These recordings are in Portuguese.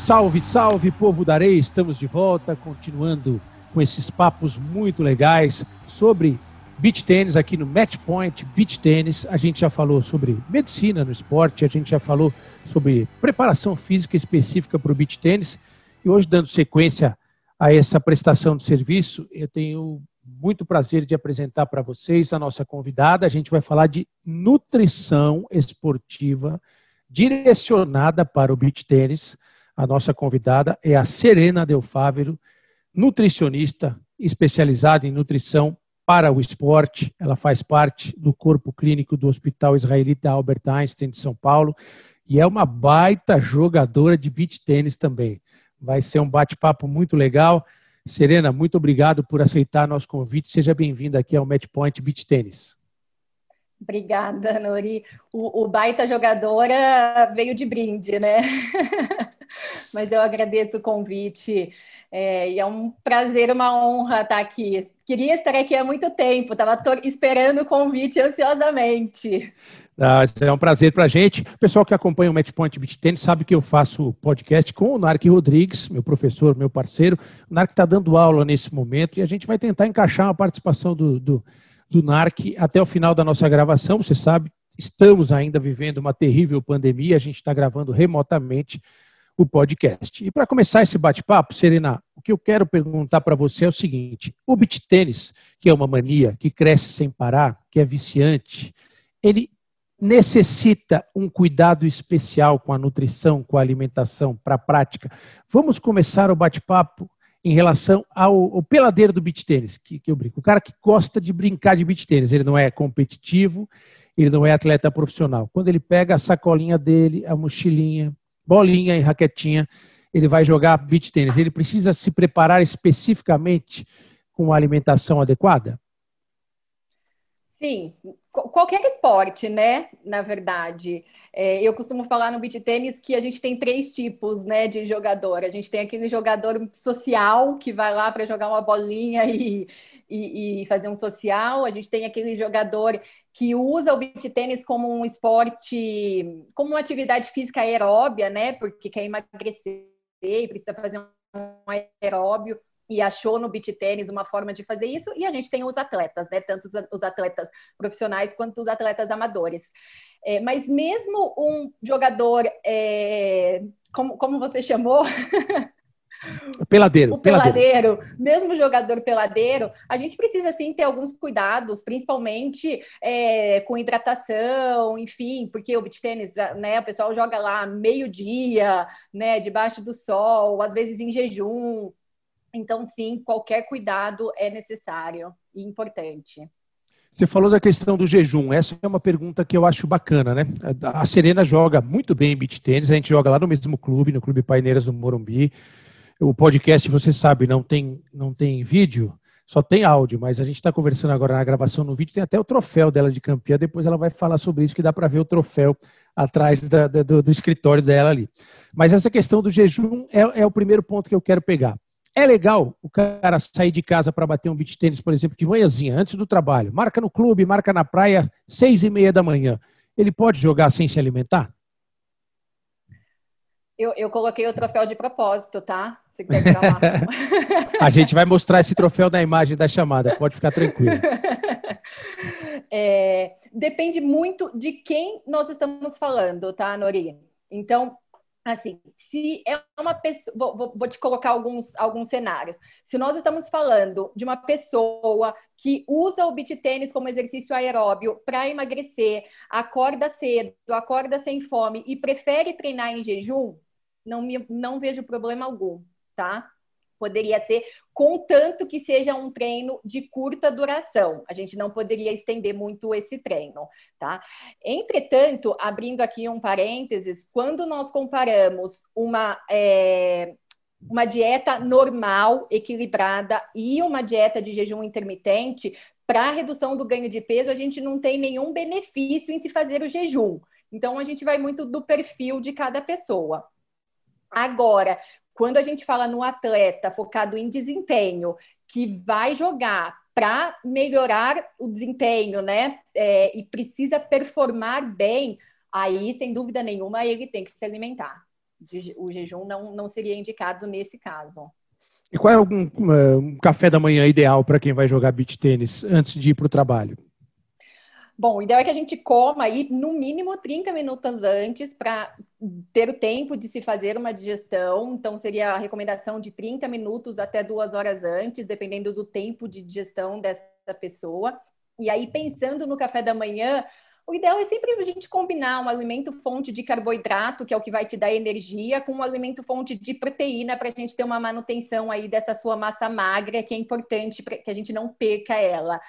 Salve, salve, povo da areia! Estamos de volta, continuando com esses papos muito legais sobre beach tênis aqui no Match Point Beach Tênis. A gente já falou sobre medicina no esporte, a gente já falou sobre preparação física específica para o beach tênis. E hoje, dando sequência a essa prestação de serviço, eu tenho muito prazer de apresentar para vocês a nossa convidada. A gente vai falar de nutrição esportiva direcionada para o beach tênis. A nossa convidada é a Serena Del Fávero, nutricionista especializada em nutrição para o esporte. Ela faz parte do corpo clínico do Hospital Israelita Albert Einstein de São Paulo e é uma baita jogadora de beach tênis também. Vai ser um bate-papo muito legal. Serena, muito obrigado por aceitar nosso convite. Seja bem-vinda aqui ao Match Point Beach Tênis. Obrigada, Nori. O, o, baita jogadora veio de brinde, né? Mas eu agradeço o convite. É, e é um prazer, uma honra estar aqui. Queria estar aqui há muito tempo, estava esperando o convite ansiosamente. Ah, é um prazer para a gente. O pessoal que acompanha o Matchpoint Beach Tennis sabe que eu faço podcast com o Narc Rodrigues, meu professor, meu parceiro. O Narc está dando aula nesse momento e a gente vai tentar encaixar uma participação do, do, do NARC até o final da nossa gravação. Você sabe, estamos ainda vivendo uma terrível pandemia, a gente está gravando remotamente o podcast. E para começar esse bate-papo, Serena, o que eu quero perguntar para você é o seguinte: o beach tênis, que é uma mania que cresce sem parar, que é viciante, ele necessita um cuidado especial com a nutrição, com a alimentação para a prática. Vamos começar o bate-papo em relação ao, ao, peladeiro do beach tênis, que, que eu brinco. O cara que gosta de brincar de beach tênis, ele não é competitivo, ele não é atleta profissional. Quando ele pega a sacolinha dele, a mochilinha, bolinha e raquetinha, ele vai jogar beach tênis. Ele precisa se preparar especificamente com uma alimentação adequada? Sim, qualquer esporte, né? Na verdade, é, eu costumo falar no beach tênis que a gente tem três tipos, né, de jogador. A gente tem aquele jogador social que vai lá para jogar uma bolinha e, e, e, fazer um social. A gente tem aquele jogador que usa o beach tênis como um esporte, como uma atividade física aeróbia, né? Porque quer emagrecer e precisa fazer um aeróbio e achou no beach tênis uma forma de fazer isso, e a gente tem os atletas, né? Tanto os atletas profissionais quanto os atletas amadores. É, mas mesmo um jogador, é, como, como você chamou? Peladeiro, o peladeiro, peladeiro, mesmo jogador peladeiro, a gente precisa sim ter alguns cuidados, principalmente é, com hidratação, enfim, porque o beach tênis, né, o pessoal joga lá meio-dia, né, debaixo do sol, às vezes em jejum. Então, sim, qualquer cuidado é necessário e importante. Você falou da questão do jejum. Essa é uma pergunta que eu acho bacana, né? A Serena joga muito bem beach tênis, a gente joga lá no mesmo clube, no Clube Paineiras do Morumbi. O podcast, você sabe, não tem, não tem vídeo, só tem áudio, mas a gente está conversando agora na gravação no vídeo, tem até o troféu dela de campeã, depois ela vai falar sobre isso, que dá para ver o troféu atrás da, da, do, do, escritório dela ali. Mas essa questão do jejum é, é o primeiro ponto que eu quero pegar. É legal o cara sair de casa para bater um beat tênis, por exemplo, de manhãzinha, antes do trabalho. Marca no clube, marca na praia, seis e meia da manhã. Ele pode jogar sem se alimentar? Eu, eu coloquei o troféu de propósito, tá? Se quiser tirar uma... A gente vai mostrar esse troféu na imagem da chamada, pode ficar tranquilo. É, depende muito de quem nós estamos falando, tá, Nori? Então, assim, se é uma pessoa, vou, vou, te colocar alguns, alguns cenários. Se nós estamos falando de uma pessoa que usa o beach tênis como exercício aeróbio para emagrecer, acorda cedo, acorda sem fome e prefere treinar em jejum, não, me, não vejo problema algum, tá? Poderia ser, contanto que seja um treino de curta duração. A gente não poderia estender muito esse treino, tá? Entretanto, abrindo aqui um parênteses, quando nós comparamos uma. É, uma dieta normal, equilibrada e uma dieta de jejum intermitente, para redução do ganho de peso, a gente não tem nenhum benefício em se fazer o jejum. Então, a gente vai muito do perfil de cada pessoa. Agora, quando a gente fala no atleta focado em desempenho, que vai jogar para melhorar o desempenho, né? É, e precisa performar bem, aí, sem dúvida nenhuma, ele tem que se alimentar. o jejum não, não seria indicado nesse caso. E qual é algum um café da manhã ideal para quem vai jogar beach tênis antes de ir para o trabalho? Bom, o ideal é que a gente coma aí no mínimo 30 minutos antes para ter o tempo de se fazer uma digestão. Então, seria a recomendação de 30 minutos até duas horas antes, dependendo do tempo de digestão dessa pessoa. E aí, pensando no café da manhã, o ideal é sempre a gente combinar um alimento fonte de carboidrato, que é o que vai te dar energia, com um alimento fonte de proteína para a gente ter uma manutenção aí dessa sua massa magra, que é importante para que a gente não perca ela.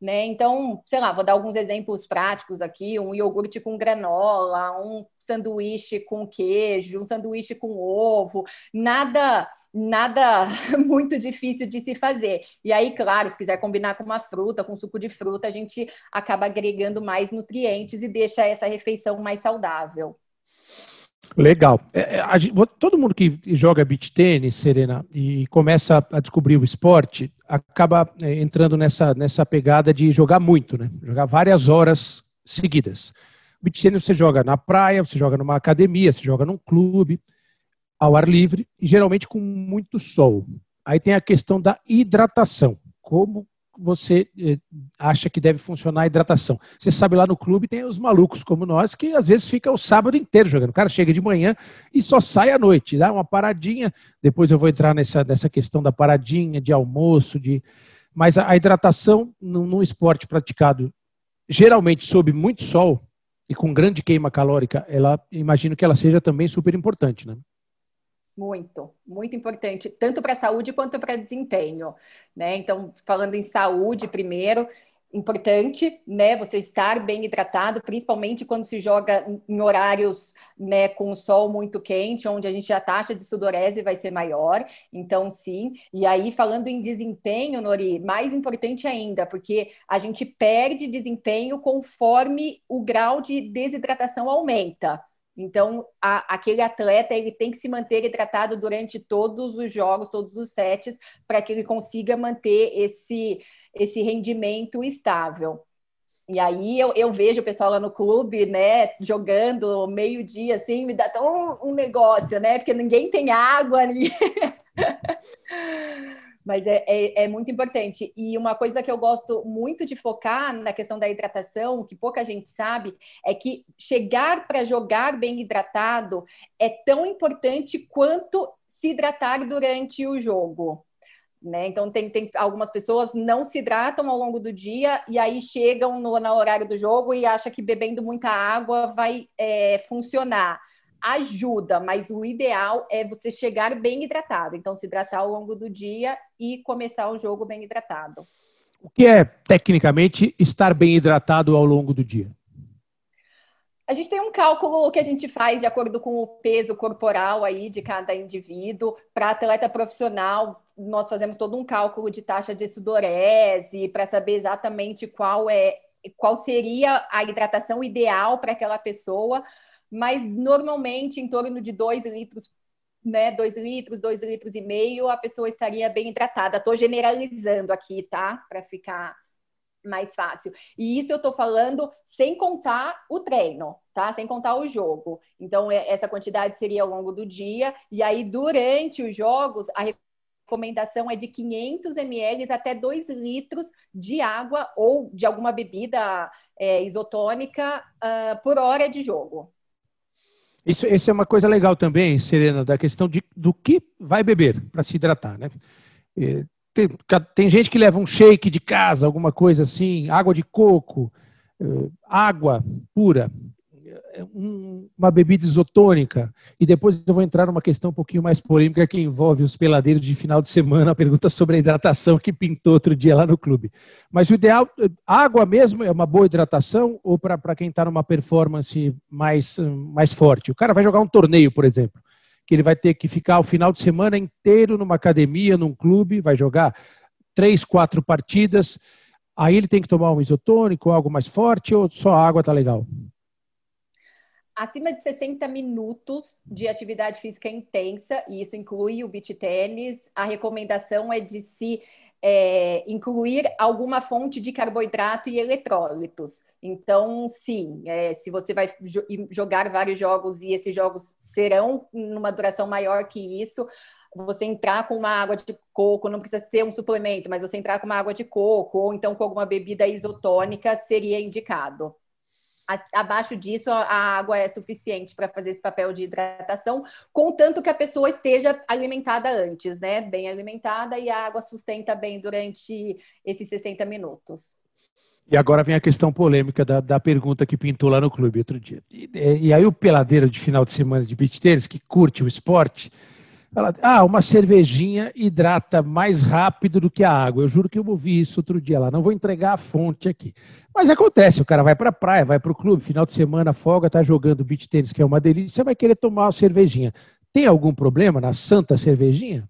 Né? Então, sei lá, vou dar alguns exemplos práticos aqui: um iogurte com granola, um sanduíche com queijo, um sanduíche com ovo, nada, nada muito difícil de se fazer. E aí, claro, se quiser combinar com uma fruta, com suco de fruta, a gente acaba agregando mais nutrientes e deixa essa refeição mais saudável. Legal. É, é a, todo mundo que joga beach tênis, Serena, e começa a descobrir o esporte, acaba é, entrando nessa, nessa pegada de jogar muito, né? Jogar várias horas seguidas. Beach tênis você joga na praia, você joga numa academia, você joga num clube, ao ar livre, e geralmente com muito sol. Aí tem a questão da hidratação. Como você eh, acha que deve funcionar a hidratação. Você sabe, lá no clube tem os malucos como nós que às vezes fica o sábado inteiro jogando. O cara chega de manhã e só sai à noite, dá uma paradinha. Depois eu vou entrar nessa, nessa questão da paradinha, de almoço, de. Mas a, hidratação num esporte praticado geralmente sob muito sol e com grande queima calórica, ela imagino que ela seja também super importante, né? Muito, muito importante, tanto para a saúde quanto para desempenho, né? Então, falando em saúde primeiro, importante, né, você estar bem hidratado, principalmente quando se joga em horários, né, com o sol muito quente, onde a gente a taxa de sudorese vai ser maior. Então, sim. E aí, falando em desempenho, Nori, mais importante ainda, porque a gente perde desempenho conforme o grau de desidratação aumenta. Então, a, aquele atleta ele tem que se manter hidratado durante todos os jogos, todos os sets, para que ele consiga manter esse, esse rendimento estável. E aí eu, eu, vejo o pessoal lá no clube, né, jogando meio-dia, assim, me dá tão um, um negócio, né? Porque ninguém tem água ali. Mas é, é, é, muito importante. E uma coisa que eu gosto muito de focar na questão da hidratação, que pouca gente sabe, é que chegar para jogar bem hidratado é tão importante quanto se hidratar durante o jogo. Né? Então, tem, tem algumas pessoas não se hidratam ao longo do dia e aí chegam no, no horário do jogo e acham que bebendo muita água vai é, funcionar ajuda, mas o ideal é você chegar bem hidratado. Então, se hidratar ao longo do dia e começar o jogo bem hidratado. O que é, tecnicamente, estar bem hidratado ao longo do dia? A gente tem um cálculo que a gente faz de acordo com o peso corporal aí de cada indivíduo. Para atleta profissional, nós fazemos todo um cálculo de taxa de sudorese para saber exatamente qual é qual seria a hidratação ideal para aquela pessoa mas normalmente em torno de 2 litros, né? 2 litros, 2 litros e meio, a pessoa estaria bem hidratada. Estou generalizando aqui, tá? Para ficar mais fácil. E isso eu estou falando sem contar o treino, tá? Sem contar o jogo. Então, é, essa quantidade seria ao longo do dia. E aí, durante os jogos, a recomendação é de 500 ml até 2 litros de água ou de alguma bebida é, isotônica uh, por hora de jogo. Isso, isso é uma coisa legal também, Serena, da questão de, do que vai beber para se hidratar, né? Tem, tem, gente que leva um shake de casa, alguma coisa assim, água de coco, eh, água pura. É uma bebida isotônica. E depois eu vou entrar numa questão um pouquinho mais polêmica que envolve os peladeiros de final de semana, a pergunta sobre a hidratação que pintou outro dia lá no clube. Mas o ideal, água mesmo é uma boa hidratação ou para quem está numa performance mais, mais forte? O cara vai jogar um torneio, por exemplo, que ele vai ter que ficar o final de semana inteiro numa academia, num clube, vai jogar três, quatro partidas. Aí ele tem que tomar um isotônico, algo mais forte, ou só água tá legal? Acima de 60 minutos de atividade física intensa, e isso inclui o beach tênis, a recomendação é de se é, incluir alguma fonte de carboidrato e eletrólitos. Então, sim, é, se você vai jogar vários jogos e esses jogos serão numa duração maior que isso, você entrar com uma água de coco, não precisa ser um suplemento, mas você entrar com uma água de coco ou então com alguma bebida isotônica seria indicado. Abaixo disso, a água é suficiente para fazer esse papel de hidratação, contanto que a pessoa esteja alimentada antes, né? Bem alimentada e a água sustenta bem durante esses 60 minutos. E agora vem a questão polêmica da, da pergunta que pintou lá no clube outro dia. E, e aí o peladeiro de final de semana de beach tênis, que curte o esporte, ela, ah, uma cervejinha hidrata mais rápido do que a água. Eu juro que eu ouvi isso outro dia lá. Não vou entregar a fonte aqui. Mas acontece, o cara vai para a praia, vai para o clube, final de semana, folga, tá jogando beach tênis, que é uma delícia, vai querer tomar uma cervejinha. Tem algum problema na santa cervejinha?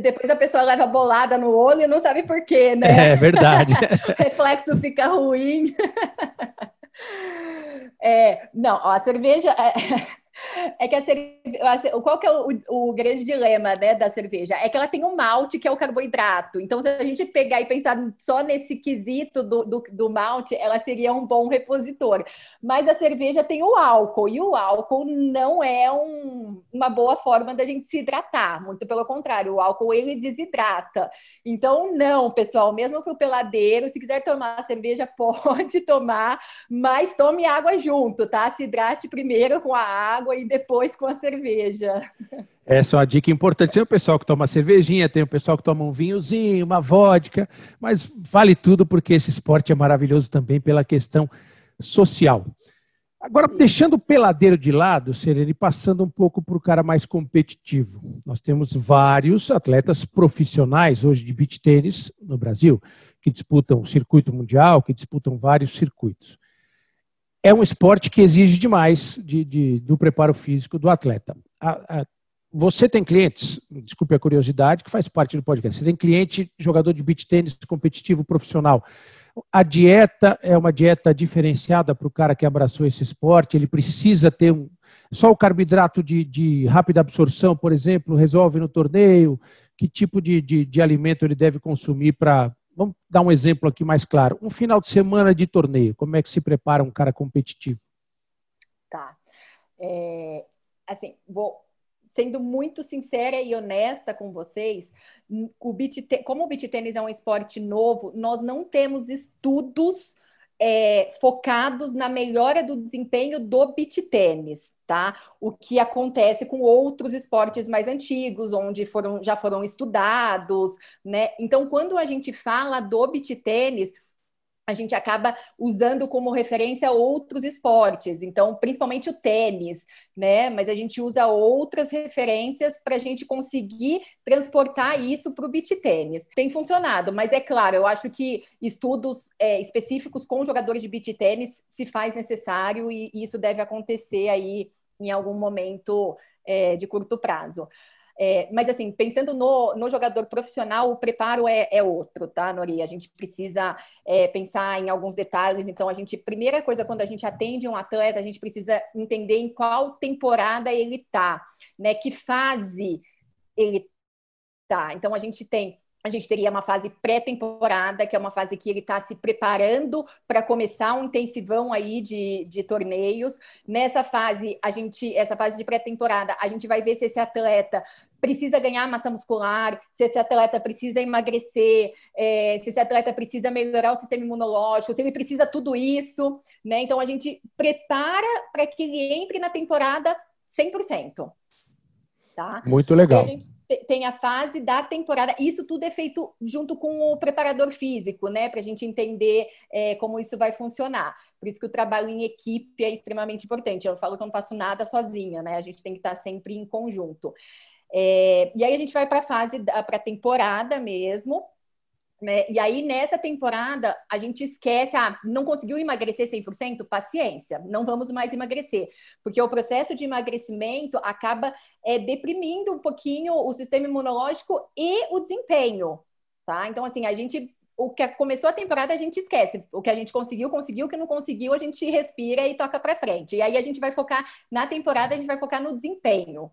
Depois a pessoa leva bolada no olho e não sabe por quê, né? É verdade. o reflexo fica ruim. É, não, a cerveja. É, que a cerveja, qual que é o, o, grande dilema né, da cerveja? É que ela tem um malte, que é o carboidrato. Então, se a gente pegar e pensar só nesse quesito do, do, do malte, ela seria um bom repositor. Mas a cerveja tem o álcool, e o álcool não é um, uma boa forma da gente se hidratar. Muito pelo contrário, o álcool ele desidrata. Então, não, pessoal, mesmo que o peladeiro, se quiser tomar cerveja, pode tomar, mas tome água junto, tá? Se hidrate primeiro com a água água e depois com a cerveja. Essa é uma dica importante. Tem o pessoal que toma cervejinha, tem o pessoal que toma um vinhozinho, uma vodka, mas vale tudo porque esse esporte é maravilhoso também pela questão social. Agora, deixando o peladeiro de lado, Serene, passando um pouco para o cara mais competitivo. Nós temos vários atletas profissionais hoje de beach tênis no Brasil, que disputam o circuito mundial, que disputam vários circuitos é um esporte que exige demais de, de do preparo físico do atleta. A, a, você tem clientes, desculpe a curiosidade, que faz parte do podcast. Você tem cliente, jogador de beach tênis competitivo profissional. A dieta é uma dieta diferenciada para o cara que abraçou esse esporte. Ele precisa ter um. Só o carboidrato de, de rápida absorção, por exemplo, resolve no torneio. Que tipo de, de, de alimento ele deve consumir para Vamos dar um exemplo aqui mais claro. Um final de semana de torneio, como é que se prepara um cara competitivo? Tá. É, assim, vou sendo muito sincera e honesta com vocês, o beat, como o beat tênis é um esporte novo, nós não temos estudos é, focados na melhora do desempenho do beat tênis, tá? O que acontece com outros esportes mais antigos, onde foram, já foram estudados, né? Então, quando a gente fala do beat tênis, a gente acaba usando como referência outros esportes, então principalmente o tênis, né? Mas a gente usa outras referências para a gente conseguir transportar isso para o beach tênis. Tem funcionado, mas é claro, eu acho que estudos é, específicos com jogadores de beach tênis se faz necessário e, e isso deve acontecer aí em algum momento é, de curto prazo. É, mas, assim, pensando no, no jogador profissional, o preparo é, é outro, tá, Nori? A gente precisa é, pensar em alguns detalhes. Então, a gente, primeira coisa, quando a gente atende um atleta, a gente precisa entender em qual temporada ele tá, né? Que fase ele tá. Então, a gente tem a gente teria uma fase pré-temporada, que é uma fase que ele está se preparando para começar um intensivão aí de, de torneios. Nessa fase, a gente, essa fase de pré-temporada, a gente vai ver se esse atleta precisa ganhar massa muscular, se esse atleta precisa emagrecer, é, se esse atleta precisa melhorar o sistema imunológico, se ele precisa tudo isso, né? Então a gente prepara para que ele entre na temporada 100%. Tá? Muito legal. E a gente tem a fase da temporada. Isso tudo é feito junto com o preparador físico, né? Para a gente entender é, como isso vai funcionar. Por isso que o trabalho em equipe é extremamente importante. Eu falo que eu não faço nada sozinha, né? A gente tem que estar sempre em conjunto. É, e aí a gente vai para a fase, para a temporada mesmo, né? E aí, nessa temporada, a gente esquece, ah, não conseguiu emagrecer 100%? Paciência, não vamos mais emagrecer, porque o processo de emagrecimento acaba é, deprimindo um pouquinho o sistema imunológico e o desempenho, tá? Então, assim, a gente, o que começou a temporada, a gente esquece, o que a gente conseguiu, conseguiu, o que não conseguiu, a gente respira e toca para frente. E aí a gente vai focar, na temporada, a gente vai focar no desempenho,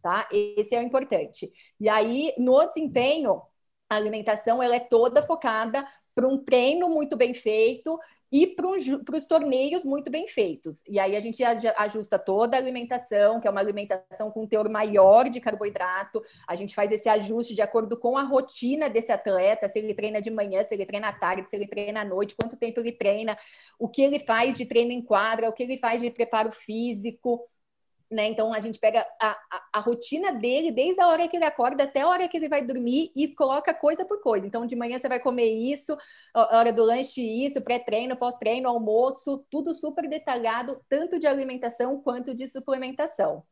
tá? Esse é o importante. E aí, no desempenho, a alimentação ela é toda focada para um treino muito bem feito e para os torneios muito bem feitos. E aí a gente ajusta toda a alimentação, que é uma alimentação com um teor maior de carboidrato. A gente faz esse ajuste de acordo com a rotina desse atleta, se ele treina de manhã, se ele treina à tarde, se ele treina à noite, quanto tempo ele treina, o que ele faz de treino em quadra, o que ele faz de preparo físico. Né? Então a gente pega a, a, a, rotina dele desde a hora que ele acorda até a hora que ele vai dormir e coloca coisa por coisa. Então de manhã você vai comer isso, a hora do lanche isso, pré-treino, pós-treino, almoço, tudo super detalhado, tanto de alimentação quanto de suplementação.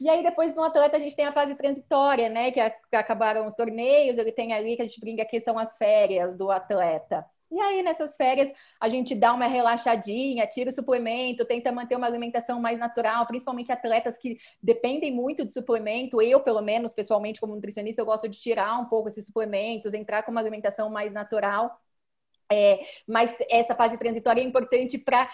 E aí, depois do atleta, a gente tem a fase transitória, né? Que, que acabaram os torneios, ele tem ali que a gente brinca que são as férias do atleta. E aí, nessas férias, a gente dá uma relaxadinha, tira o suplemento, tenta manter uma alimentação mais natural, principalmente atletas que dependem muito de suplemento. Eu, pelo menos, pessoalmente, como nutricionista, eu gosto de tirar um pouco esses suplementos, entrar com uma alimentação mais natural. É, mas essa fase transitória é importante para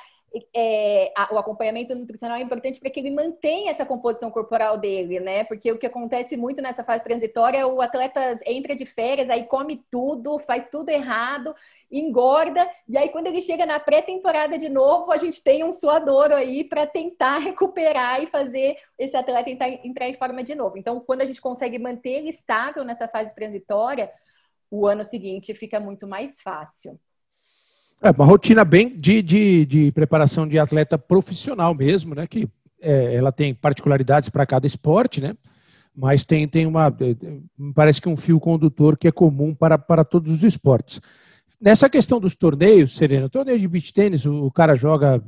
é, a, o acompanhamento nutricional é importante para que ele mantenha essa composição corporal dele, né? Porque o que acontece muito nessa fase transitória, o atleta entra de férias, aí come tudo, faz tudo errado, engorda, e aí quando ele chega na pré-temporada de novo, a gente tem um suadouro aí para tentar recuperar e fazer esse atleta entrar, entrar em forma de novo. Então, quando a gente consegue manter ele estável nessa fase transitória, o ano seguinte fica muito mais fácil. É uma rotina bem de, de, de preparação de atleta profissional mesmo, né? Que é, ela tem particularidades para cada esporte, né? Mas tem, tem uma. É, parece que um fio condutor que é comum para, para todos os esportes. Nessa questão dos torneios, Serena, torneio de beach tênis, o cara joga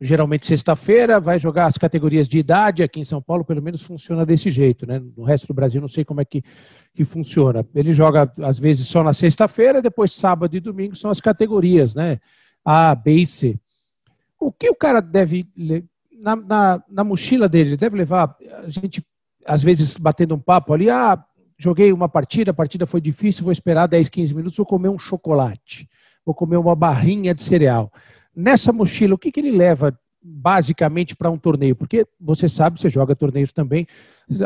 geralmente sexta-feira, vai jogar as categorias de idade, aqui em São Paulo pelo menos funciona desse jeito, né? No resto do Brasil não sei como é que, que funciona. Ele joga às vezes só na sexta-feira, depois sábado e domingo são as categorias, né? A, B e C. O que o cara deve, na, na, na mochila dele, ele deve levar, a gente às vezes batendo um papo ali, ah, joguei uma partida, a partida foi difícil, vou esperar 10, 15 minutos, vou comer um chocolate, vou comer uma barrinha de cereal nessa mochila, o que, que ele leva basicamente para um torneio? Porque você sabe, você joga torneios também.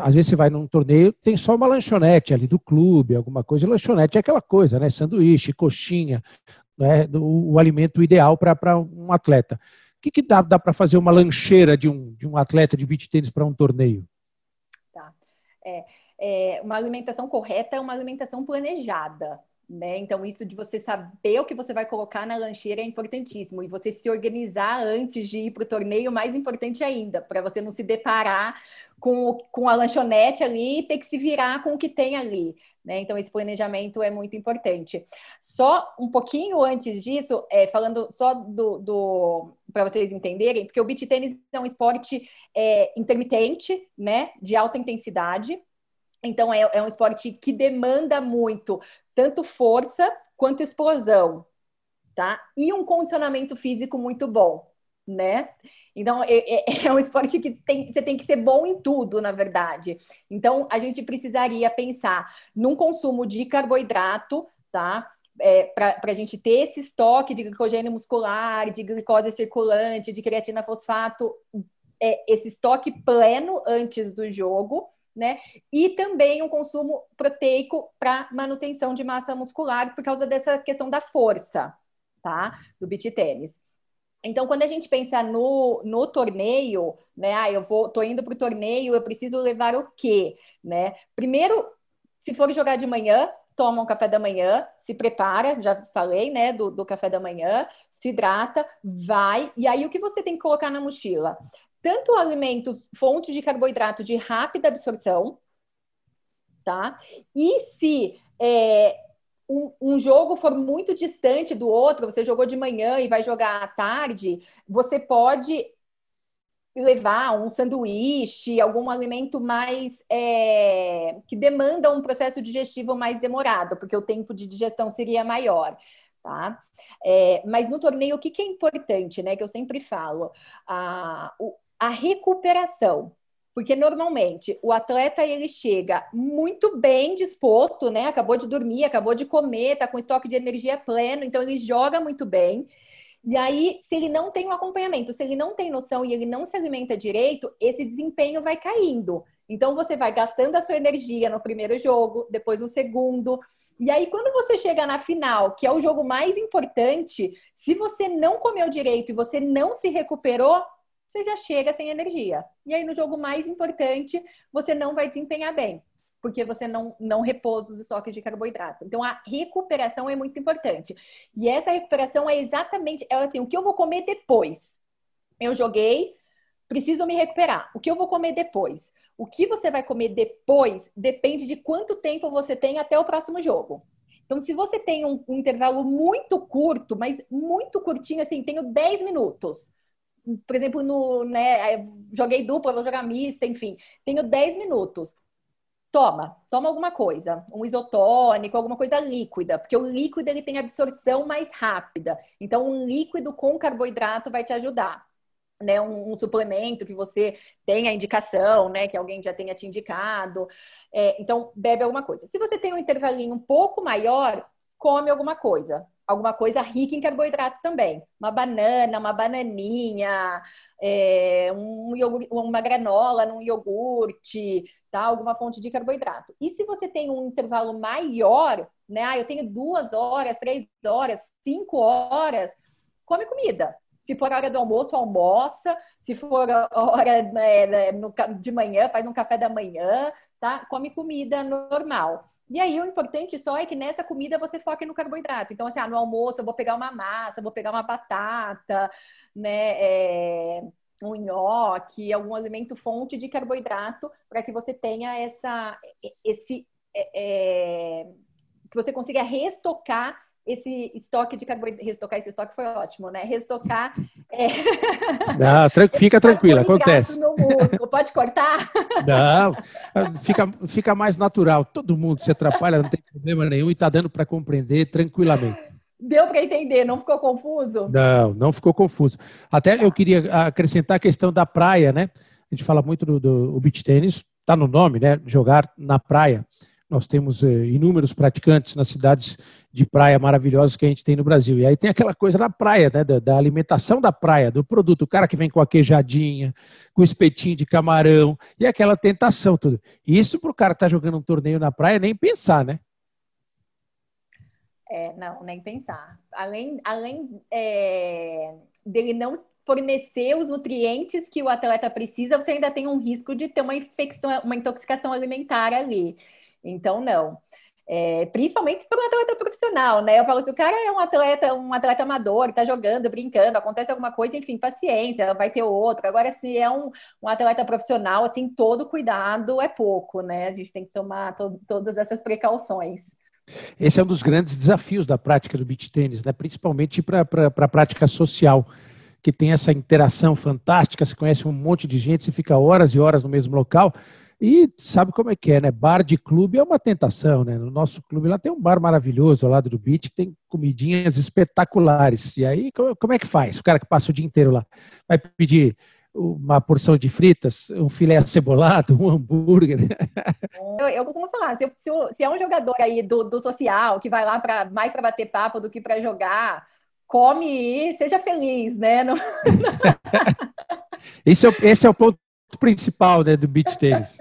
Às vezes você vai num torneio, tem só uma lanchonete ali do clube, alguma coisa. Lanchonete é aquela coisa, né? Sanduíche, coxinha, né? o, o alimento ideal para um atleta. O que, que dá, dá para fazer uma lancheira de um, de um atleta de beach tênis para um torneio? Tá. É, é, uma alimentação correta é uma alimentação planejada. Né? Então, isso de você saber o que você vai colocar na lancheira é importantíssimo. E você se organizar antes de ir para o torneio, mais importante ainda, para você não se deparar com, com a lanchonete ali e ter que se virar com o que tem ali. Né? Então, esse planejamento é muito importante. Só um pouquinho antes disso, é, falando só do, do para vocês entenderem, porque o beach tênis é um esporte é, intermitente, né? De alta intensidade. Então, é, é um esporte que demanda muito tanto força quanto explosão, tá? E um condicionamento físico muito bom, né? Então, é, é, é, um esporte que tem, você tem que ser bom em tudo, na verdade. Então, a gente precisaria pensar num consumo de carboidrato, tá? É, para a gente ter esse estoque de glicogênio muscular, de glicose circulante, de creatina fosfato, é, esse estoque pleno antes do jogo, né? E também um consumo proteico para manutenção de massa muscular por causa dessa questão da força, tá? Do beach tênis. Então, quando a gente pensa no, no torneio, né? Ah, eu vou, tô indo para o torneio, eu preciso levar o quê, né? Primeiro, se for jogar de manhã, toma um café da manhã, se prepara, já falei, né, do, do café da manhã, se hidrata, vai, e aí o que você tem que colocar na mochila? Tanto alimentos, fontes de carboidrato de rápida absorção, tá? E se é, um, um, jogo for muito distante do outro, você jogou de manhã e vai jogar à tarde, você pode levar um sanduíche, algum alimento mais é, que demanda um processo digestivo mais demorado, porque o tempo de digestão seria maior. Tá? É, mas no torneio, o que, que, é importante, né? Que eu sempre falo, a, o, a recuperação. Porque normalmente o atleta ele chega muito bem disposto, né? Acabou de dormir, acabou de comer, tá com estoque de energia pleno, então ele joga muito bem. E aí, se ele não tem um acompanhamento, se ele não tem noção e ele não se alimenta direito, esse desempenho vai caindo. Então você vai gastando a sua energia no primeiro jogo, depois no segundo. E aí, quando você chega na final, que é o jogo mais importante, se você não comeu direito e você não se recuperou, você já chega sem energia. E aí, no jogo mais importante, você não vai desempenhar bem, porque você não, não repôs os estoques de carboidrato. Então, a recuperação é muito importante. E essa recuperação é exatamente é assim, o que eu vou comer depois. Eu joguei, preciso me recuperar. O que eu vou comer depois? O que você vai comer depois depende de quanto tempo você tem até o próximo jogo. Então, se você tem um, um intervalo muito curto, mas muito curtinho, assim, tenho 10 minutos por exemplo, no, né, joguei dupla, vou jogar mista, enfim, tenho 10 minutos. Toma, toma alguma coisa, um isotônico, alguma coisa líquida, porque o líquido ele tem absorção mais rápida. Então, um líquido com carboidrato vai te ajudar. Né, um, um, suplemento que você tenha indicação, né, que alguém já tenha te indicado. É, então, bebe alguma coisa. Se você tem um intervalinho um pouco maior, come alguma coisa alguma coisa rica em carboidrato também. Uma banana, uma bananinha, é, um uma granola num iogurte, tá? Alguma fonte de carboidrato. E se você tem um intervalo maior, né? Ah, eu tenho duas horas, três horas, cinco horas, come comida. Se for a hora do almoço, almoça. Se for a hora né, né de manhã, faz um café da manhã, tá? Come comida normal. E aí, o importante só é que nessa comida você foque no carboidrato. Então, assim, ah, no almoço eu vou pegar uma massa, vou pegar uma batata, né? É, um nhoque, algum alimento fonte de carboidrato, para que você tenha essa, esse, é, é, que você consiga restocar esse estoque de carboidrato. Restocar esse estoque foi ótimo, né? Restocar. É... Não, fica tranquila, acontece. Pode cortar? Não, fica, fica mais natural. Todo mundo se atrapalha, não tem problema nenhum e está dando para compreender tranquilamente. Deu para entender, não ficou confuso? Não, não ficou confuso. Até eu queria acrescentar a questão da praia, né? A gente fala muito do, do beach tênis, está no nome, né? Jogar na praia. Nós temos eh, inúmeros praticantes nas cidades de praia maravilhosas que a gente tem no Brasil. E aí tem aquela coisa da praia, né, da, da, alimentação da praia, do produto. O cara que vem com a queijadinha, com espetinho de camarão, e aquela tentação, tudo. Isso para o cara que está jogando um torneio na praia, nem pensar, né? É, não, nem pensar. Além, além é, dele não fornecer os nutrientes que o atleta precisa, você ainda tem um risco de ter uma infecção, uma intoxicação alimentar ali. Então, não. É, principalmente se for um atleta profissional, né? Eu falo, se o cara é um atleta, um atleta amador, tá jogando, brincando, acontece alguma coisa, enfim, paciência, vai ter outro. Agora, se é um, um atleta profissional, assim, todo cuidado é pouco, né? A gente tem que tomar to todas essas precauções. Esse é um dos grandes desafios da prática do beach tênis, né? principalmente para a prática social, que tem essa interação fantástica, você conhece um monte de gente, você fica horas e horas no mesmo local, e sabe como é que é, né? Bar de clube é uma tentação, né? No nosso clube lá tem um bar maravilhoso ao lado do beach, que tem comidinhas espetaculares. E aí, como é que faz? O cara que passa o dia inteiro lá vai pedir uma porção de fritas, um filé acebolado, um hambúrguer. Eu, eu costumo falar, se, se, se, é um jogador aí do, do social que vai lá para mais para bater papo do que para jogar, come e seja feliz, né? Não... esse, é, esse é o ponto principal né, do beach tênis.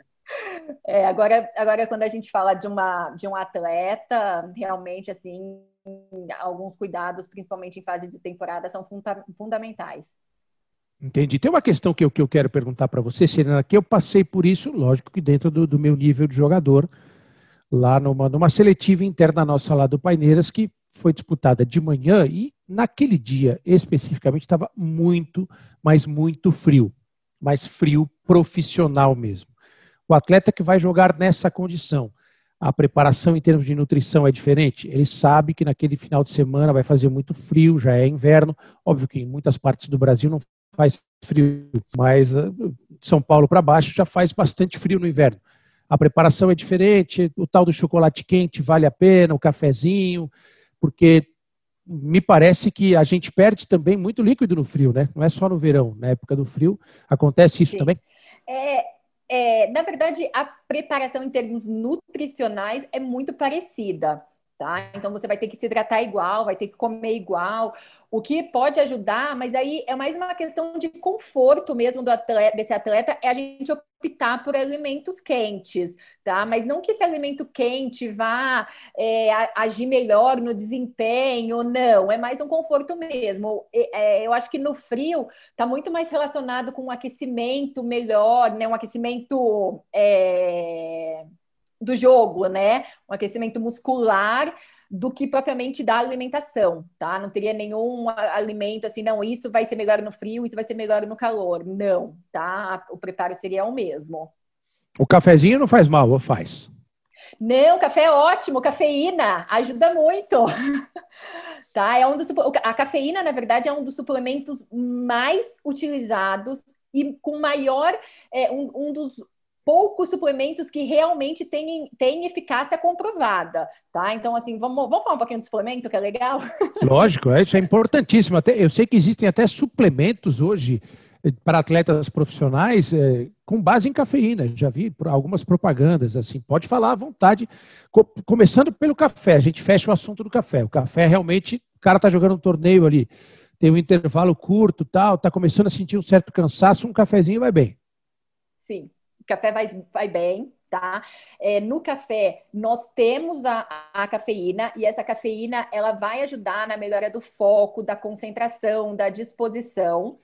É, agora, agora quando a gente fala de uma de um atleta, realmente assim, alguns cuidados, principalmente em fase de temporada, são funda fundamentais. Entendi. Tem uma questão que eu, que eu quero perguntar para você, Serena, que eu passei por isso, lógico que dentro do, do meu nível de jogador, lá numa, numa seletiva interna nossa lá do Paineiras, que foi disputada de manhã e naquele dia especificamente estava muito, mas muito frio, mais frio profissional mesmo. O atleta que vai jogar nessa condição, a preparação em termos de nutrição é diferente. Ele sabe que naquele final de semana vai fazer muito frio, já é inverno. Óbvio que em muitas partes do Brasil não faz frio, mas ah, São Paulo para baixo já faz bastante frio no inverno. A preparação é diferente, o tal do chocolate quente vale a pena, o cafezinho, porque me parece que a gente perde também muito líquido no frio, né? Não é só no verão, na época do frio. Acontece isso Sim. também? É, é, na verdade, a preparação em termos nutricionais é muito parecida. Tá? Então você vai ter que se hidratar igual, vai ter que comer igual, o que pode ajudar, mas aí é mais uma questão de conforto mesmo do atleta, desse atleta, é a gente optar por alimentos quentes, tá? Mas não que esse alimento quente vá é, agir melhor no desempenho, não, é mais um conforto mesmo. É, eu acho que no frio está muito mais relacionado com um aquecimento melhor, né? Um aquecimento. Do jogo, né? Um aquecimento muscular do que propriamente da alimentação, tá? Não teria nenhum alimento assim, não, isso vai ser melhor no frio, isso vai ser melhor no calor. Não, tá? O preparo seria o mesmo. O cafezinho não faz mal, ou faz? Não, café é ótimo, cafeína ajuda muito. tá? É um dos a cafeína, na verdade, é um dos suplementos mais utilizados e com maior é, um, um dos poucos suplementos que realmente têm, têm eficácia comprovada, tá? Então, assim, vamos, vamos falar um pouquinho do suplemento, que é legal? Lógico, é, isso é importantíssimo. Até, eu sei que existem até suplementos hoje eh, para atletas profissionais é, com base em cafeína. Já vi algumas propagandas assim. Pode falar à vontade. Co começando pelo café, a gente fecha o assunto do café. O café realmente, o cara está jogando um torneio ali, tem um intervalo curto, tal, está começando a sentir um certo cansaço, um cafezinho vai bem. Sim, café vai, vai bem, tá? É, no café, nós temos a, a cafeína e essa cafeína ela vai ajudar na melhora do foco, da concentração, da disposição.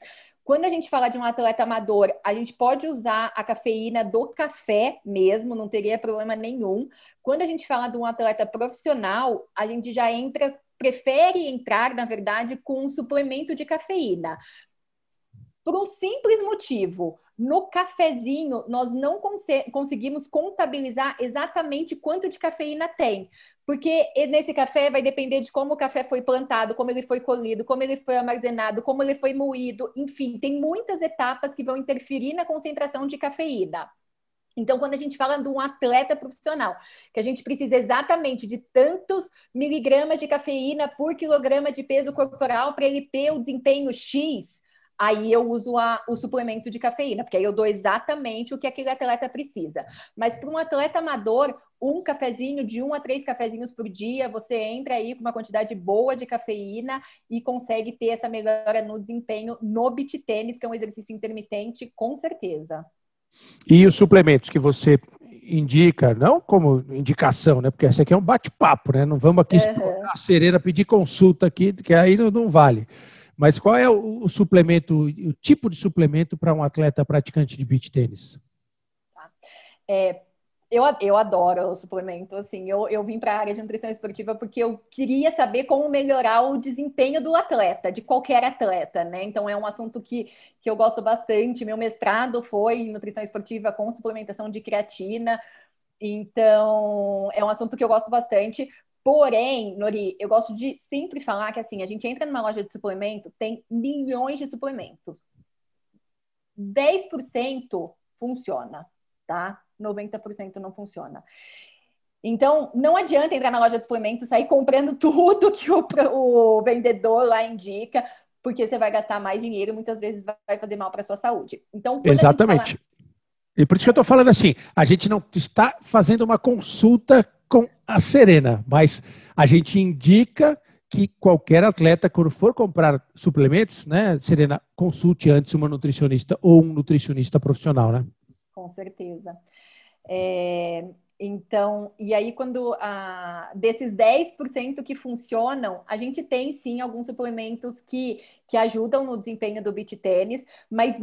Quando a gente fala de um atleta amador, a gente pode usar a cafeína do café mesmo, não teria problema nenhum. Quando a gente fala de um atleta profissional, a gente já entra, prefere entrar, na verdade, com um suplemento de cafeína. Por um simples motivo, no cafezinho, nós não cons conseguimos contabilizar exatamente quanto de cafeína tem, porque nesse café vai depender de como o café foi plantado, como ele foi colhido, como ele foi armazenado, como ele foi moído, enfim, tem muitas etapas que vão interferir na concentração de cafeína. Então, quando a gente fala de um atleta profissional, que a gente precisa exatamente de tantos miligramas de cafeína por quilograma de peso corporal para ele ter o desempenho X, aí eu uso a, o suplemento de cafeína, porque aí eu dou exatamente o que aquele atleta precisa. Mas para um atleta amador, um cafezinho, de um a três cafezinhos por dia, você entra aí com uma quantidade boa de cafeína e consegue ter essa melhora no desempenho no beat tênis, que é um exercício intermitente, com certeza. E os suplementos que você indica, não como indicação, né? Porque esse aqui é um bate-papo, né? Não vamos aqui uhum. a sereira pedir consulta aqui, que aí não, não vale. Mas qual é o, o suplemento, o tipo de suplemento para um atleta praticante de beach tênis? Tá. É, eu, eu adoro o suplemento, assim, eu, eu vim para a área de nutrição esportiva porque eu queria saber como melhorar o desempenho do atleta, de qualquer atleta, né? Então é um assunto que, que eu gosto bastante. Meu mestrado foi em nutrição esportiva com suplementação de creatina. Então, é um assunto que eu gosto bastante, Porém, Nori, eu gosto de sempre falar que assim, a gente entra numa loja de suplemento, tem milhões de suplementos. 10% funciona, tá? 90% não funciona. Então, não adianta entrar na loja de suplementos, sair comprando tudo que o, o vendedor lá indica, porque você vai gastar mais dinheiro e muitas vezes vai fazer mal para sua saúde. Então, Exatamente. Fala... E por isso que eu estou falando assim, a gente não está fazendo uma consulta com a Serena, mas a gente indica que qualquer atleta, quando for comprar suplementos, né, Serena, consulte antes uma nutricionista ou um nutricionista profissional, né? Com certeza. É, então, e aí, quando a, desses 10% que funcionam, a gente tem sim alguns suplementos que, que ajudam no desempenho do beach tênis, mas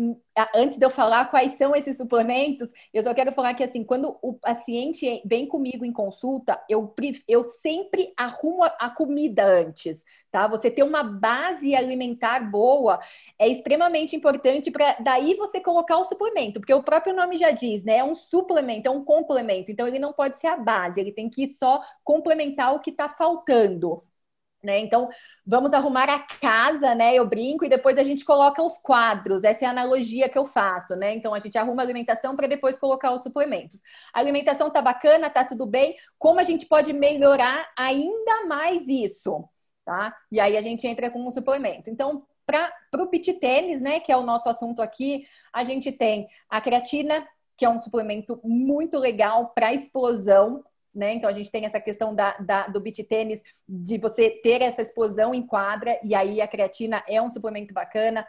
antes de eu falar quais são esses suplementos, eu só quero falar que assim, quando o paciente vem comigo em consulta, eu, eu sempre arrumo a comida antes, tá? Você ter uma base alimentar boa é extremamente importante para daí você colocar o suplemento, porque o próprio nome já diz, né? É um suplemento, é um complemento, então ele não pode ser a base, ele tem que só complementar o que está faltando. Né? Então, vamos arrumar a casa, né? Eu brinco, e depois a gente coloca os quadros. Essa é a analogia que eu faço, né? Então, a gente arruma a alimentação para depois colocar os suplementos. A alimentação tá bacana, tá tudo bem. Como a gente pode melhorar ainda mais isso? Tá? E aí a gente entra com um suplemento. Então, para o pit tênis, né, que é o nosso assunto aqui, a gente tem a creatina, que é um suplemento muito legal para explosão, né? Então a gente tem essa questão da, da, do beat tênis, de você ter essa explosão em quadra, e aí a creatina é um suplemento bacana.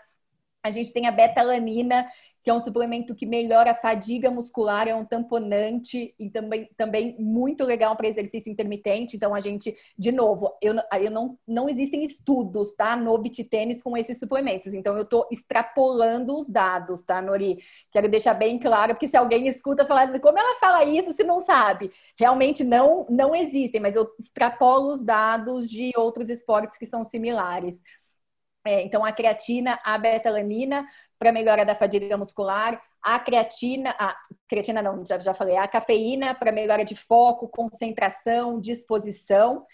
A gente tem a betalanina, que é um suplemento que melhora a fadiga muscular, é um tamponante e também, também muito legal para exercício intermitente. Então, a gente, de novo, eu, eu não, não existem estudos, tá, no beat tênis com esses suplementos. Então, eu estou extrapolando os dados, tá, Nori? Quero deixar bem claro, porque se alguém escuta falando como ela fala isso se não sabe, realmente não, não existem, mas eu extrapolo os dados de outros esportes que são similares. É, então, a creatina, a betalanina, para melhora da fadiga muscular, a creatina, a creatina não, já, já falei, a cafeína para melhora de foco, concentração, disposição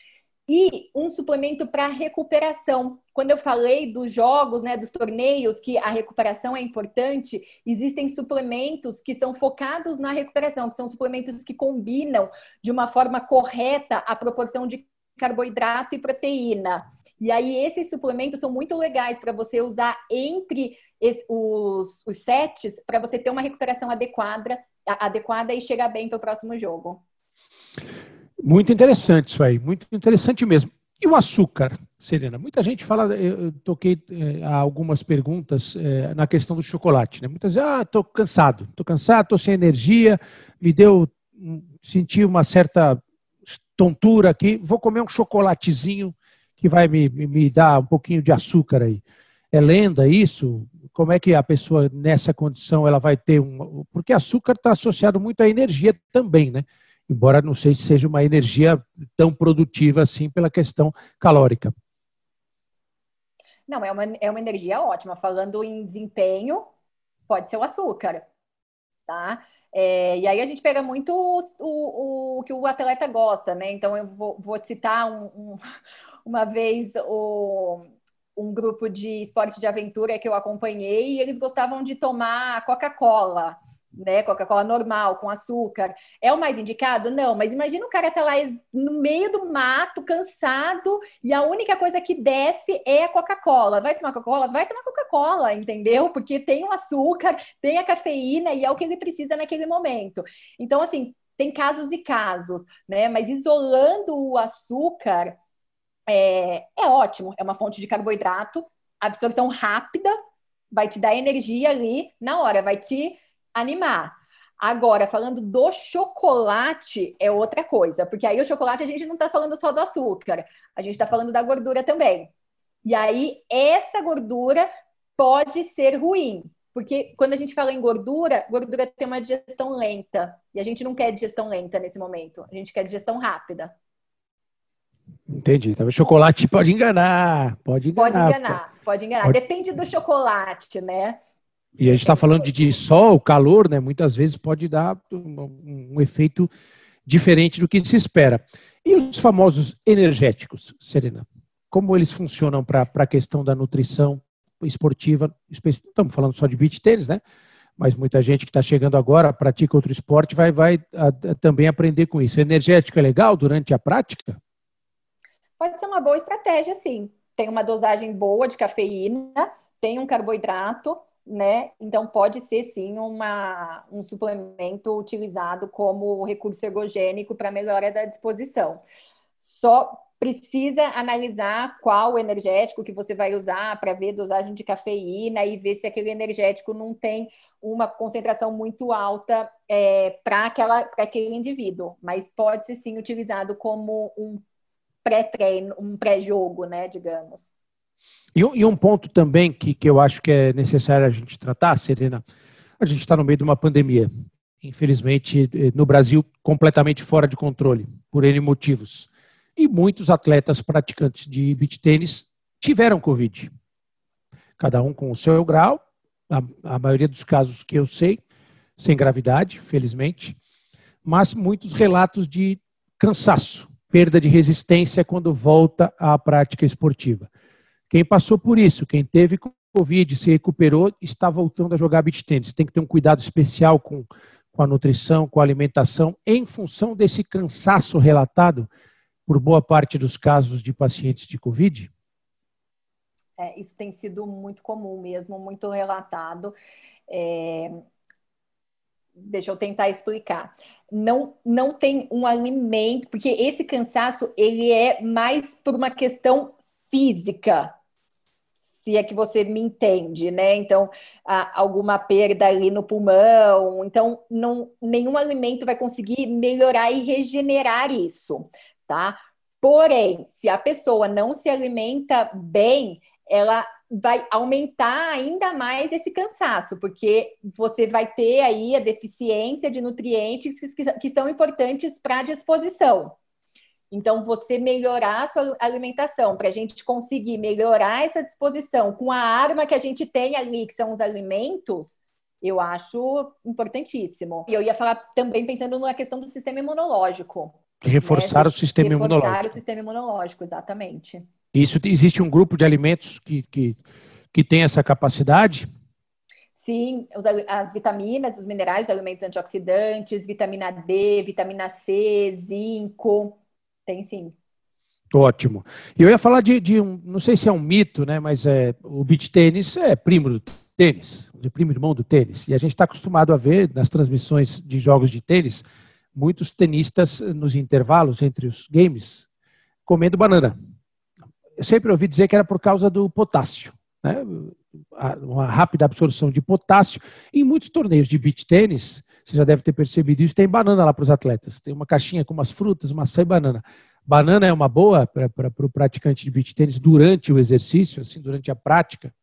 e um suplemento para recuperação. Quando eu falei dos jogos, né, dos torneios, que a recuperação é importante, existem suplementos que são focados na recuperação, que são suplementos que combinam de uma forma correta a proporção de carboidrato e proteína. E aí, esses suplementos são muito legais para você usar entre os, os sets, para você ter uma recuperação adequada, adequada e chegar bem para o próximo jogo. Muito interessante isso aí, muito interessante mesmo. E o açúcar, Serena? Muita gente fala, eu toquei é, algumas perguntas é, na questão do chocolate, né? Muitas vezes, ah, estou cansado, estou cansado, estou sem energia, me deu, senti uma certa tontura aqui, vou comer um chocolatezinho que vai me, me dar um pouquinho de açúcar aí. É lenda isso? Como é que a pessoa nessa condição ela vai ter um. Porque açúcar está associado muito à energia também, né? Embora não sei se seja uma energia tão produtiva assim pela questão calórica. Não, é uma, é uma energia ótima. Falando em desempenho, pode ser o açúcar, tá? É, e aí a gente pega muito o, o, o, que o atleta gosta, né? Então eu vou, vou citar um, um, uma vez o, um grupo de esporte de aventura que eu acompanhei e eles gostavam de tomar Coca-Cola né? Coca-Cola normal, com açúcar. É o mais indicado? Não, mas imagina o cara tá lá no meio do mato, cansado, e a única coisa que desce é a Coca-Cola. Vai tomar Coca-Cola? Vai tomar Coca-Cola, entendeu? Porque tem o açúcar, tem a cafeína e é o que ele precisa naquele momento. Então, assim, tem casos e casos, né? Mas isolando o açúcar é, é ótimo, é uma fonte de carboidrato, absorção rápida, vai te dar energia ali na hora, vai te animar. Agora, falando do chocolate, é outra coisa, porque aí o chocolate a gente não está falando só do açúcar, a gente está falando da gordura também. E aí, essa gordura pode ser ruim, porque quando a gente fala em gordura, gordura tem uma digestão lenta, e a gente não quer digestão lenta nesse momento, a gente quer digestão rápida. Entendi. Então, o chocolate pode enganar, pode enganar. Pode enganar, pode enganar. Pode... Depende do chocolate, né? E a gente está falando de, de, sol, calor, né? Muitas vezes pode dar um, um efeito diferente do que se espera. E os famosos energéticos, Serena? Como eles funcionam para a questão da nutrição esportiva? Estamos falando só de beach tênis, né? Mas muita gente que está chegando agora, pratica outro esporte, vai, vai a, a, também aprender com isso. Energético é legal durante a prática? Pode ser uma boa estratégia, sim. Tem uma dosagem boa de cafeína, tem um carboidrato, né? Então pode ser sim uma, um suplemento utilizado como recurso ergogênico para melhora da disposição. Só precisa analisar qual energético que você vai usar para ver dosagem de cafeína e ver se aquele energético não tem uma concentração muito alta é, para aquele indivíduo, mas pode ser sim utilizado como um pré-treino, um pré-jogo, né, digamos. E, e um ponto também que, que eu acho que é necessário a gente tratar, Serena, a gente está no meio de uma pandemia. Infelizmente, eh, no Brasil, completamente fora de controle, por N motivos. E muitos atletas praticantes de beach tênis tiveram Covid. Cada um com o seu grau, a, a maioria dos casos que eu sei, sem gravidade, felizmente, mas muitos relatos de cansaço, perda de resistência quando volta à prática esportiva. Quem passou por isso, quem teve Covid, se recuperou, está voltando a jogar beach. Tem que ter um cuidado especial com, com a nutrição, com a alimentação, em função desse cansaço relatado por boa parte dos casos de pacientes de Covid? É, isso tem sido muito comum mesmo, muito relatado. É, deixa eu tentar explicar. Não, não tem um alimento, porque esse cansaço ele é mais por uma questão física, se é que você me entende, né? Então, alguma perda ali no pulmão, então não, nenhum alimento vai conseguir melhorar e regenerar isso, tá? Porém, se a pessoa não se alimenta bem, ela vai aumentar ainda mais esse cansaço, porque você vai ter aí a deficiência de nutrientes que, que são importantes para a disposição. Então, você melhorar a sua alimentação, para a gente conseguir melhorar essa disposição com a arma que a gente tem ali, que são os alimentos, eu acho importantíssimo. E eu ia falar também pensando na questão do sistema imunológico. Reforçar né? o sistema Reforçar imunológico. Reforçar o sistema imunológico, exatamente. Isso existe um grupo de alimentos que, que, que tem essa capacidade? Sim, as vitaminas, os minerais, os alimentos antioxidantes, vitamina D, vitamina C, zinco, tem sim. Ótimo. E eu ia falar de, de, um, não sei se é um mito, né? Mas é, o beach tênis é primo do tênis, primo irmão do tênis. E a gente está acostumado a ver nas transmissões de jogos de tênis muitos tenistas nos intervalos entre os games comendo banana eu sempre ouvi dizer que era por causa do potássio, né? uma rápida absorção de potássio. Em muitos torneios de beach tênis, você já deve ter percebido isso, tem banana lá para os atletas. Tem uma caixinha com umas frutas, maçã e banana. Banana é uma boa para o praticante de beach tênis durante o exercício, assim, durante a prática?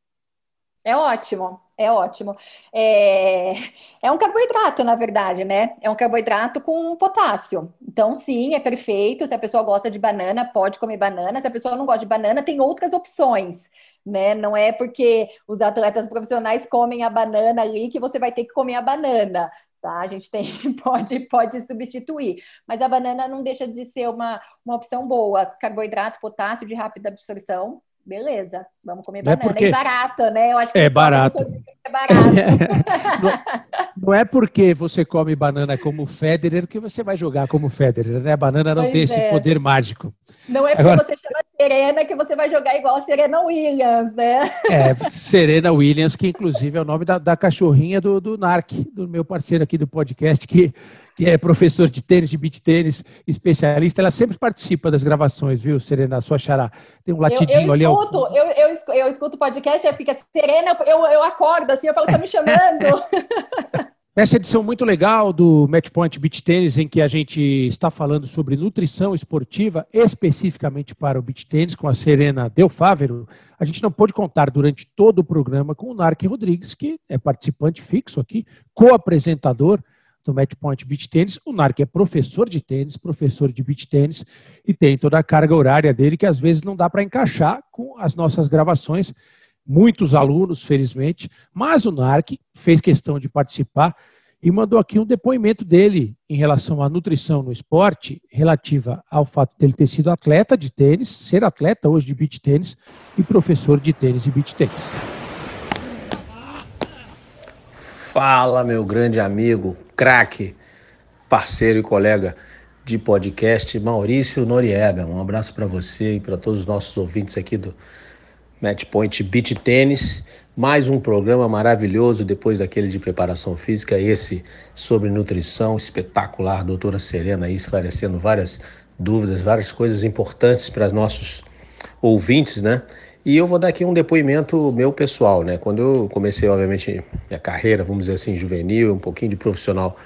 É ótimo, é ótimo. É, é um carboidrato, na verdade, né? É um carboidrato com potássio. Então, sim, é perfeito. Se a pessoa gosta de banana, pode comer banana. Se a pessoa não gosta de banana, tem outras opções, né? Não é porque os atletas profissionais comem a banana ali que você vai ter que comer a banana. Tá? A gente tem, pode, pode substituir, mas a banana não deixa de ser uma, uma opção boa. Carboidrato, potássio de rápida absorção, beleza, vamos comer não é banana. É, porque... é barata, né? Eu acho que é barato. É barato. não, não, é porque você come banana como Federer que você vai jogar como Federer, né? A banana não pois tem é. esse poder mágico. Não é porque Agora... você Serena que você vai jogar igual a Serena Williams, né? É, Serena Williams, que inclusive é o nome da, da cachorrinha do, do NARC, do meu parceiro aqui do podcast, que que é professor de tênis, de beach tênis, especialista, ela sempre participa das gravações, viu, Serena, sua xará? Tem um latidinho eu, eu ali escuto, ao eu, eu, eu escuto o podcast e fica, Serena, eu, eu acordo assim, eu falo, tá me chamando. Essa edição muito legal do Matchpoint Beach Tennis, em que a gente está falando sobre nutrição esportiva, especificamente para o beach tennis, com a Serena Del Fávero, a gente não pôde contar durante todo o programa com o Narc Rodrigues, que é participante fixo aqui, co-apresentador, do Matchpoint Beach Tênis. O Narc é professor de tênis, professor de beach tênis e tem toda a carga horária dele que às vezes não dá para encaixar com as nossas gravações. Muitos alunos, felizmente, mas o Narc fez questão de participar e mandou aqui um depoimento dele em relação à nutrição no esporte, relativa ao fato dele ter sido atleta de tênis, ser atleta hoje de beach tênis e professor de tênis e beach tênis. Fala, meu grande amigo, craque, parceiro e colega de podcast, Maurício Noriega. Um abraço para você e para todos os nossos ouvintes aqui do Matchpoint Beach Tênis. Mais um programa maravilhoso depois daquele de preparação física, esse sobre nutrição espetacular, doutora Serena aí esclarecendo várias dúvidas, várias coisas importantes para os nossos ouvintes, né? E eu vou dar aqui um depoimento meu pessoal, né? Quando eu comecei, obviamente, minha carreira, vamos dizer assim, juvenil, um pouquinho de profissional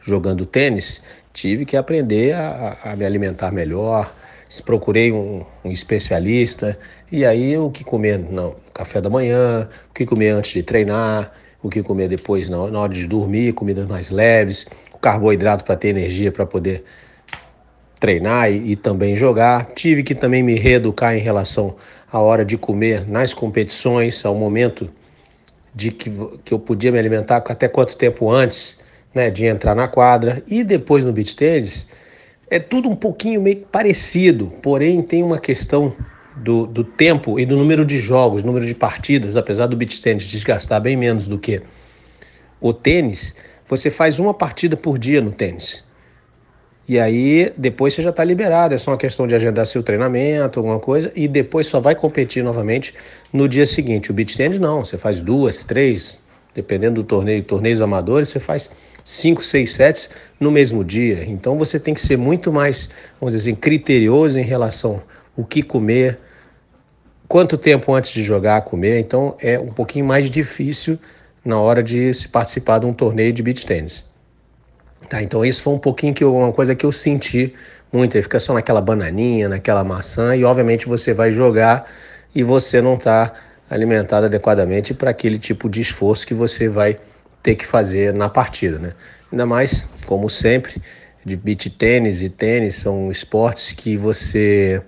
jogando tênis, tive que aprender a, a me alimentar melhor. Procurei um, um, especialista e aí o que comer no café da manhã, o que comer antes de treinar, o que comer depois na, na hora de dormir, comidas mais leves, o carboidrato para ter energia para poder treinar e, e, também jogar. Tive que também me reeducar em relação à hora de comer nas competições, ao momento de que, que eu podia me alimentar até quanto tempo antes né, de entrar na quadra. E depois no beach tennis, é tudo um pouquinho meio parecido, porém tem uma questão do, do tempo e do número de jogos, número de partidas, apesar do beach tennis desgastar bem menos do que o tênis, você faz uma partida por dia no tênis. E aí depois você já está liberado, é só uma questão de agendar seu treinamento, alguma coisa, e depois só vai competir novamente no dia seguinte. O beach tennis não, você faz duas, três, dependendo do torneio, torneios amadores, você faz 5, 6 sets no mesmo dia. Então você tem que ser muito mais, vamos dizer assim, criterioso em relação ao que comer, quanto tempo antes de jogar comer. Então é um pouquinho mais difícil na hora de se participar de um torneio de beach tênis. Tá, então isso foi um pouquinho que eu, uma coisa que eu senti muito, aí fica só naquela bananinha, naquela maçã e obviamente você vai jogar e você não está alimentado adequadamente para aquele tipo de esforço que você vai ter que fazer na partida, né? Ainda mais, como sempre, de beach tênis e tênis são esportes que você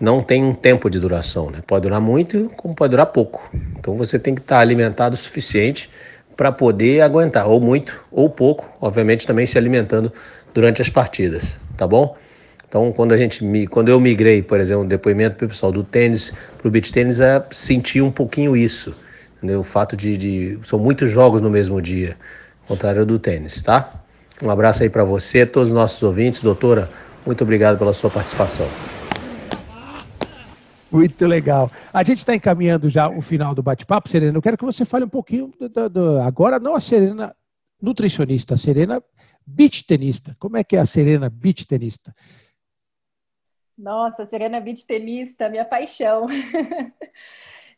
não tem um tempo de duração, né? Pode durar muito, como pode durar pouco. Então você tem que estar alimentado o suficiente para poder aguentar, ou muito, ou pouco, obviamente também se alimentando durante as partidas, tá bom? Então, quando a gente quando eu migrei, por exemplo, um depoimento pessoal do tênis para o beach tênis, é sentir um pouquinho isso, entendeu? O fato de, de são muitos jogos no mesmo dia, contrário do tênis, tá? Um abraço aí para você, todos os nossos ouvintes, doutora. Muito obrigado pela sua participação. Muito legal. A gente está encaminhando já o final do bate-papo, Serena. Eu quero que você fale um pouquinho do, do, do, agora, não a Serena nutricionista, a Serena beach tenista. Como é que é a Serena beach tenista? Nossa, Serena beach tenista, minha paixão.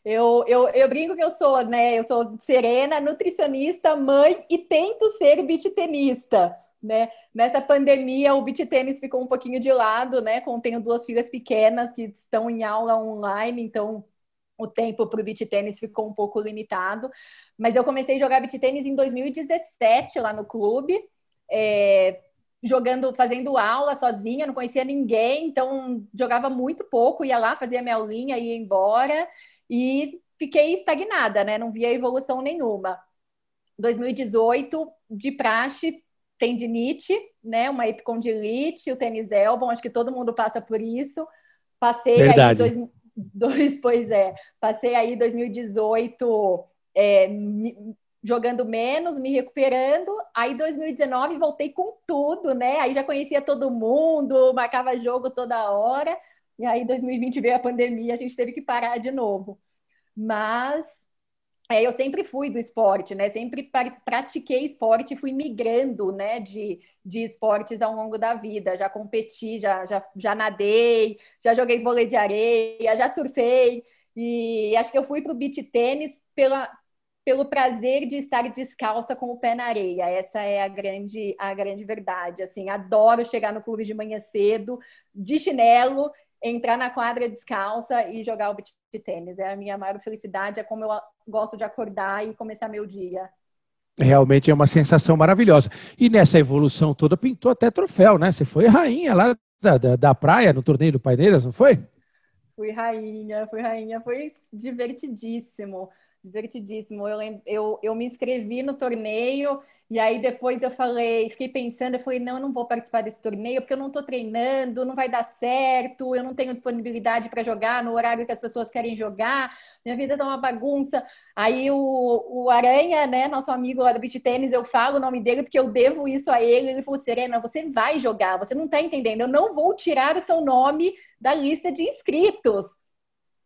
eu, eu, eu brinco que eu sou, né? Eu sou Serena, nutricionista, mãe e tento ser beach tenista. Né? Nessa pandemia, o beach tênis ficou um pouquinho de lado, né? Tenho duas filhas pequenas que estão em aula online, então o tempo para o beach tênis ficou um pouco limitado. Mas eu comecei a jogar beach tênis em 2017 lá no clube. É, jogando, fazendo aula sozinha, não conhecia ninguém, então jogava muito pouco, ia lá, fazia minha aulinha, ia embora e fiquei estagnada, né? Não via evolução nenhuma. 2018, de praxe, tendinite, né? Uma epicondilite, o tênis elbow, acho que todo mundo passa por isso. Passei Verdade. aí dois, dois, pois é, passei aí 2018 é, jogando menos, me recuperando. Aí 2019 voltei com tudo, né? Aí já conhecia todo mundo, marcava jogo toda hora. E aí 2020 veio a pandemia, a gente teve que parar de novo. Mas é, eu sempre fui do esporte, né? Sempre pratiquei esporte, fui migrando, né, de, de esportes ao longo da vida. Já competi, já, já, já nadei, já joguei vôlei de areia, já surfei. E acho que eu fui para o beach tênis pela, pelo prazer de estar descalça com o pé na areia. Essa é a grande, a grande verdade. Assim, adoro chegar no clube de manhã cedo, de chinelo, entrar na quadra descalça e jogar o beach tênis. É a minha maior felicidade, é como eu gosto de acordar e começar meu dia. Realmente é uma sensação maravilhosa. E nessa evolução toda pintou até troféu, né? Você foi rainha lá da, da, da praia no torneio do Paineiras, não foi? Fui rainha, fui rainha, foi divertidíssimo divertidíssimo. Eu, eu, eu me inscrevi no torneio e aí depois eu falei, fiquei pensando, eu falei, não, eu não vou participar desse torneio porque eu não estou treinando, não vai dar certo, eu não tenho disponibilidade para jogar no horário que as pessoas querem jogar, minha vida tá uma bagunça. Aí o, o Aranha, né, nosso amigo lá do beach tênis, eu falo o nome dele porque eu devo isso a ele. Ele falou, Serena, você vai jogar, você não está entendendo, eu não vou tirar o seu nome da lista de inscritos.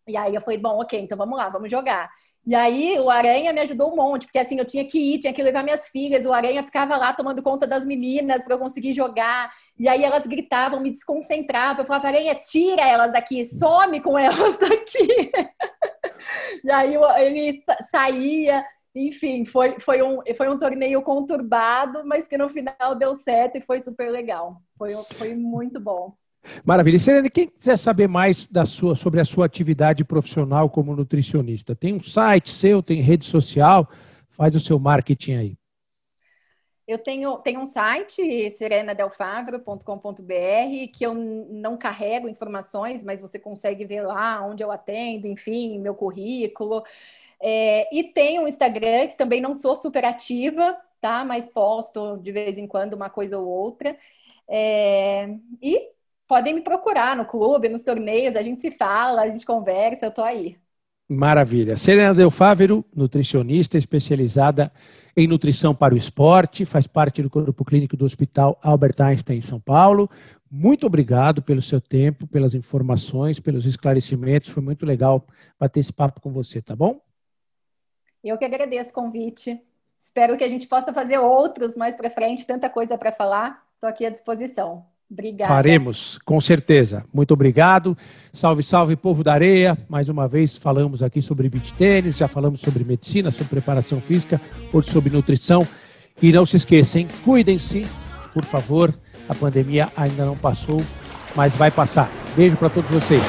E aí eu falei, bom, ok, então vamos lá, vamos jogar. E aí o Aranha me ajudou um monte, porque assim, eu tinha que ir, tinha que levar minhas filhas, o Aranha ficava lá tomando conta das meninas para eu conseguir jogar. E aí elas gritavam, me desconcentravam. Eu falava, Aranha, tira elas daqui, some com elas daqui. e aí ele saía, enfim, foi, foi, um, foi um torneio conturbado, mas que no final deu certo e foi super legal. Foi, foi muito bom. Maravilha. Serena, quem quiser saber mais da sua, sobre a sua atividade profissional como nutricionista, tem um site seu, tem rede social, faz o seu marketing aí. Eu tenho, tenho um site, serenadelfavro.com.br, que eu não carrego informações, mas você consegue ver lá onde eu atendo, enfim, meu currículo. É, e tem um Instagram, que também não sou super ativa, tá? Mas posto de vez em quando uma coisa ou outra. É, e podem me procurar no clube, nos torneios, a gente se fala, a gente conversa, eu tô aí. Maravilha. Serena Del Fávero, nutricionista especializada em nutrição para o esporte, faz parte do corpo clínico do Hospital Albert Einstein em São Paulo. Muito obrigado pelo seu tempo, pelas informações, pelos esclarecimentos. Foi muito legal bater esse papo com você, tá bom? Eu que agradeço o convite. Espero que a gente possa fazer outros mais para frente, tanta coisa para falar. Estou aqui à disposição. Obrigada. Faremos, com certeza. Muito obrigado. Salve, salve, povo da areia. Mais uma vez falamos aqui sobre beach tênis, já falamos sobre medicina, sobre preparação física, hoje sobre nutrição. E não se esqueçam, cuidem-se, por favor. A pandemia ainda não passou, mas vai passar. Beijo para todos vocês.